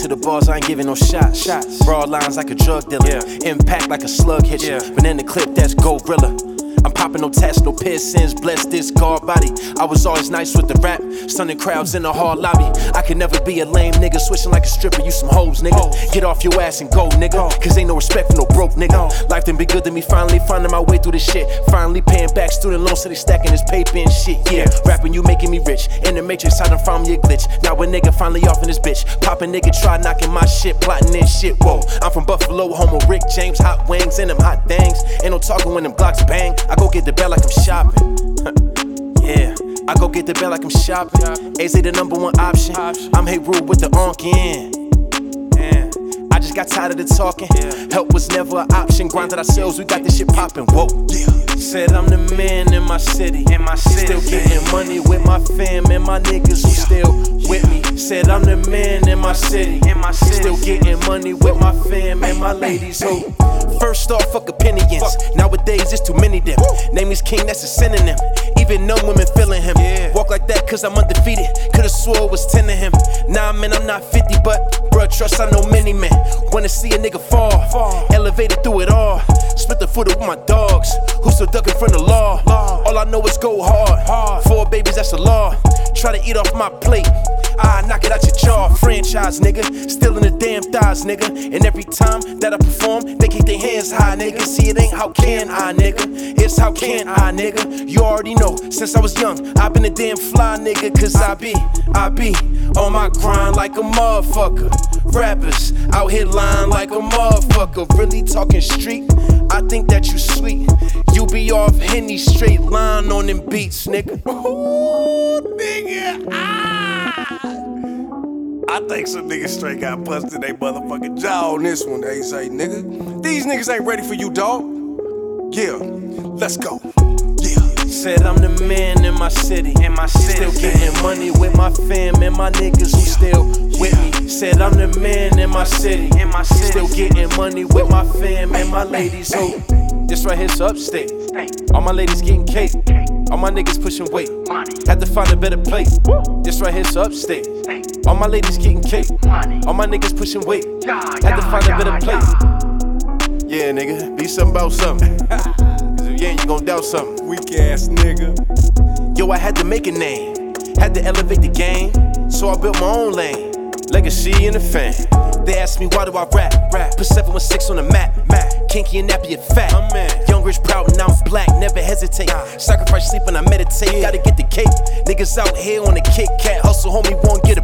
the bars, I ain't giving no shots. shots. Broad lines like a drug dealer. Yeah. Impact like a slug hit you. Yeah. But in the clip, that's gorilla. I'm popping no tats, no piercings, bless this guard body. I was always nice with the rap, stunning crowds in the hall lobby. I could never be a lame nigga, switching like a stripper, you some hoes, nigga. Get off your ass and go, nigga. Cause ain't no respect for no broke nigga. Life done be good to me, finally finding my way through this shit. Finally paying back student loans, so they stacking his paper and shit, yeah. Rapping, you making me rich. In the matrix, I done found me a glitch. Now a nigga finally off in this bitch. Poppin' nigga try knocking my shit, plotting this shit, whoa. I'm from Buffalo, home of Rick James, hot wings, and them hot things. Ain't no talking when them blocks bang. I go get the bell like I'm shopping. yeah, I go get the bell like I'm shopping. Eze the number one option. I'm Hey Rule with the onkin. Yeah. I just got tired of the talking. Help was never an option. Grinded ourselves, we got this shit popping. Whoa. Said I'm the man in my city. In my city. Still getting money with my fam and my niggas who still. Said I'm the man in my city. In my city. Still getting money with my fam and my ladies who. First off, fuck opinions. Nowadays, it's too many them. Name is king, that's a synonym. Even no women feeling him. Yeah. Walk like that, cause I'm undefeated. Could've swore it was 10 to him. Nah, man, I'm not 50, but bruh, trust I know many men. Wanna see a nigga fall. fall. Elevated through it all. Split the footer with my dogs. Who still ducking from the law? law. All I know is go hard. Four babies, that's the law. Try to eat off my plate. I knock it out your jaw. Franchise, nigga. Still in the damn thighs, nigga. And every time that I perform, they keep their hands high, nigga. See, it ain't how can I, nigga. It's how can I, nigga. You already know, since I was young, I've been a damn fly, nigga. Cause I be, I be on my grind like a motherfucker. Rappers out here lying like a motherfucker. Really talking street. I think that you sweet. You be off Henny straight line on them beats, nigga. Ooh, nigga. Ah. I think some niggas straight got busted they motherfucking jaw on this one, they say, nigga. These niggas ain't ready for you, dog. Yeah, let's go. Yeah. Said I'm the man in my city. In my city. Still getting money with my fam and my niggas who still with me. Said I'm the man in my city. In my city. Still getting money with my fam and my ladies who. Oh, this right here's upstate. All my ladies getting cake. All my niggas pushing weight. Had to find a better place. This right here's upstate. All my ladies getting cake. All my niggas pushing weight. Had to find a better place. Yeah, nigga, be something about something. Cause if you ain't, you gon' doubt something. Weak ass nigga. Yo, I had to make a name, had to elevate the game, so I built my own lane. Legacy in the fan. They ask me why do I rap? Rap. Put 716 on the map. Map. Kinky and nappy and fat. My man. Young, rich, proud, and I'm black. Never hesitate. Sacrifice sleep when I meditate. Gotta get the cake. Niggas out here on the Kit Kat. Hustle, homie, won't get a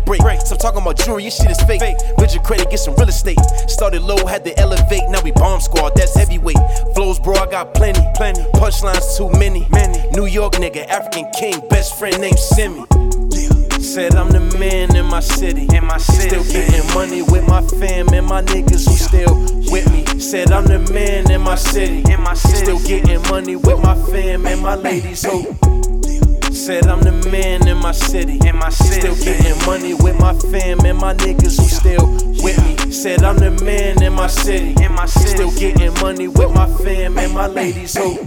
talking about jewelry, your shit is fake. Build your credit, get some real estate. Started low, had to elevate. Now we bomb squad, that's heavyweight. Flows, bro, I got plenty. Plenty. Punchlines, too many. Many. New York nigga, African king. Best friend named Simi. Said I'm the man in my city. In my city. Still getting money with my fam and my niggas who still with me. Said I'm the man in my city. In my city. Still getting money with my fam and my ladies who. Said I'm the man in my city. In my city. Still money with my fam and my niggas who still with me. Said I'm the man in my city. In my city. Still getting money with my fam and my ladies who.